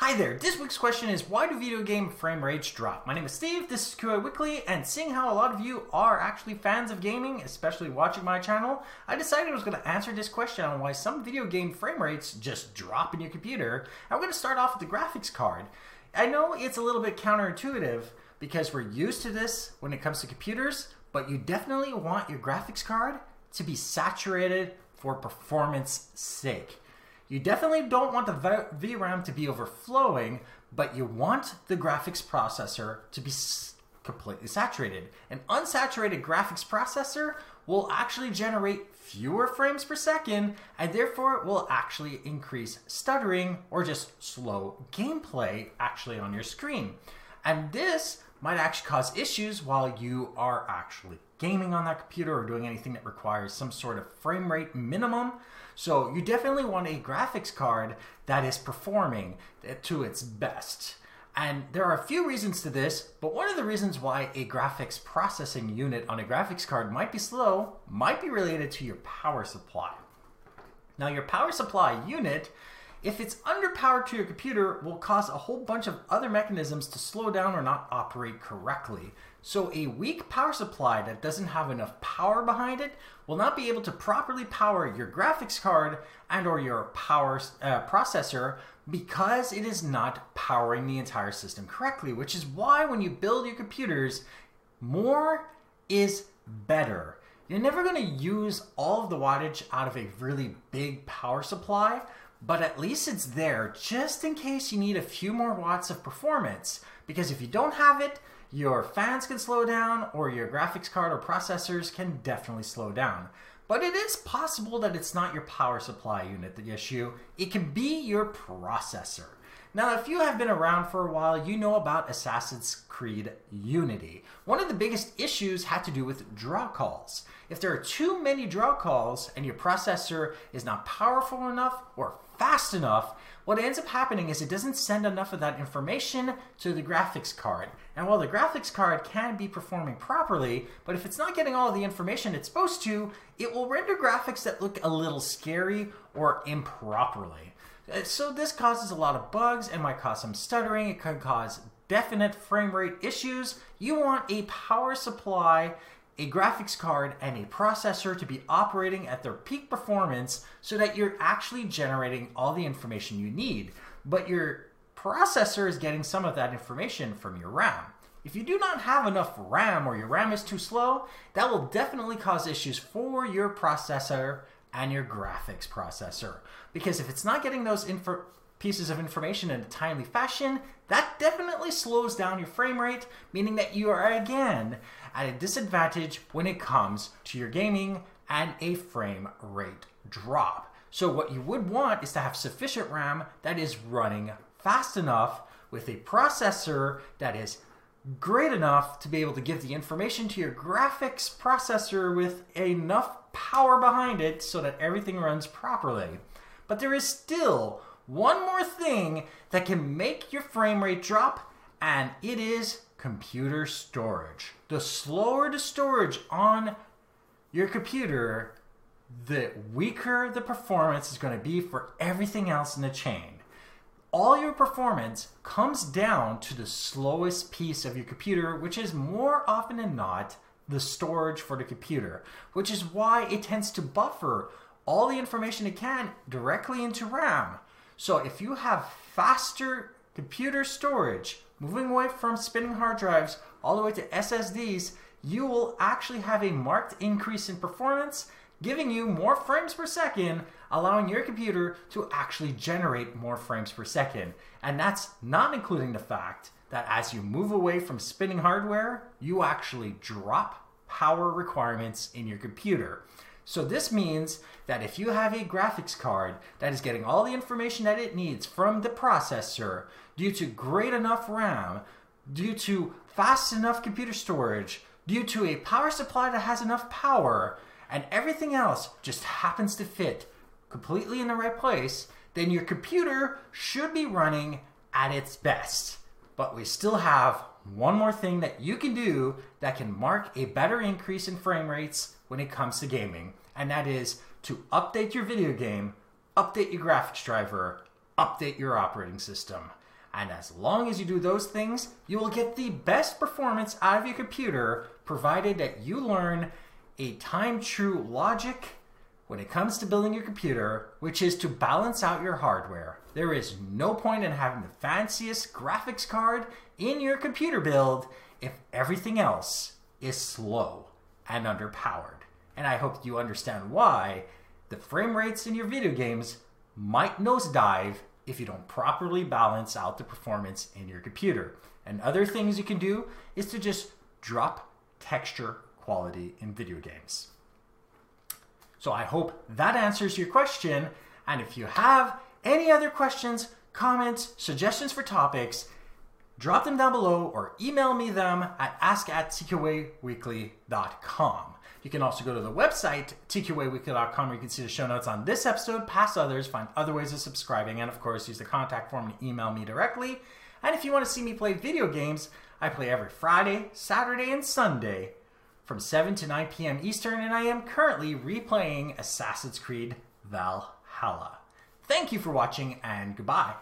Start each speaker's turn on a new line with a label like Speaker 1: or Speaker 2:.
Speaker 1: Hi there, this week's question is why do video game frame rates drop? My name is Steve, this is TQA Weekly, and seeing how a lot of you are actually fans of gaming, especially watching my channel, I decided I was going to answer this question on why some video game frame rates just drop in your computer. I'm going to start off with the graphics card. I know it's a little bit counterintuitive because we're used to this when it comes to computers, but you definitely want your graphics card to be saturated for performance sake. You definitely don't want the VRAM to be overflowing, but you want the graphics processor to be completely saturated. An unsaturated graphics processor will actually generate fewer frames per second and therefore will actually increase stuttering or just slow gameplay actually on your screen. And this might actually cause issues while you are actually gaming on that computer or doing anything that requires some sort of frame rate minimum. So you definitely want a graphics card that is performing to its best. And there are a few reasons to this, but one of the reasons why a graphics processing unit on a graphics card might be slow might be related to your power supply. Now, your power supply unit if it's underpowered to your computer, will cause a whole bunch of other mechanisms to slow down or not operate correctly. So a weak power supply that doesn't have enough power behind it will not be able to properly power your graphics card and or your power uh, processor because it is not powering the entire system correctly, which is why when you build your computers, more is better. You're never going to use all of the wattage out of a really big power supply, but at least it's there just in case you need a few more watts of performance. Because if you don't have it, your fans can slow down, or your graphics card or processors can definitely slow down. But it is possible that it's not your power supply unit the issue, it can be your processor. Now, if you have been around for a while, you know about Assassin's Creed Unity. One of the biggest issues had to do with draw calls. If there are too many draw calls and your processor is not powerful enough or fast enough, what ends up happening is it doesn't send enough of that information to the graphics card. And while the graphics card can be performing properly, but if it's not getting all the information it's supposed to, it will render graphics that look a little scary or improperly. Uh, so this causes a lot of bugs and might cause some stuttering. It could cause definite frame rate issues. You want a power supply, a graphics card, and a processor to be operating at their peak performance so that you're actually generating all the information you need. But your processor is getting some of that information from your RAM. If you do not have enough RAM or your RAM is too slow, that will definitely cause issues for your processor and your graphics processor. Because if it's not getting those info pieces of information in a timely fashion, that definitely slows down your frame rate, meaning that you are again at a disadvantage when it comes to your gaming and a frame rate drop. So what you would want is to have sufficient RAM that is running fast enough with a processor that is great enough to be able to give the information to your graphics processor with enough power behind it so that everything runs properly. But there is still one more thing that can make your frame rate drop, and it is computer storage. The slower the storage on your computer, the weaker the performance is going to be for everything else in the chain all your performance comes down to the slowest piece of your computer, which is more often than not the storage for the computer, which is why it tends to buffer all the information it can directly into RAM. So if you have faster computer storage, moving away from spinning hard drives all the way to SSDs, you will actually have a marked increase in performance giving you more frames per second, allowing your computer to actually generate more frames per second. And that's not including the fact that as you move away from spinning hardware, you actually drop power requirements in your computer. So this means that if you have a graphics card that is getting all the information that it needs from the processor due to great enough RAM, due to fast enough computer storage, due to a power supply that has enough power, and everything else just happens to fit completely in the right place, then your computer should be running at its best. But we still have one more thing that you can do that can mark a better increase in frame rates when it comes to gaming, and that is to update your video game, update your graphics driver, update your operating system. And as long as you do those things, you will get the best performance out of your computer, provided that you learn a time true logic when it comes to building your computer, which is to balance out your hardware. There is no point in having the fanciest graphics card in your computer build if everything else is slow and underpowered. And I hope you understand why the frame rates in your video games might nosedive if you don't properly balance out the performance in your computer. And other things you can do is to just drop texture quality in video games. So I hope that answers your question. And if you have any other questions, comments, suggestions for topics, drop them down below or email me them at ask at tqaweekly.com. You can also go to the website, tqaweekly.com, where you can see the show notes on this episode, past others, find other ways of subscribing, and of course, use the contact form to email me directly. And if you want to see me play video games, I play every Friday, Saturday, and Sunday from 7 to 9 p.m. Eastern, and I am currently replaying Assassin's Creed Valhalla. Thank you for watching, and goodbye.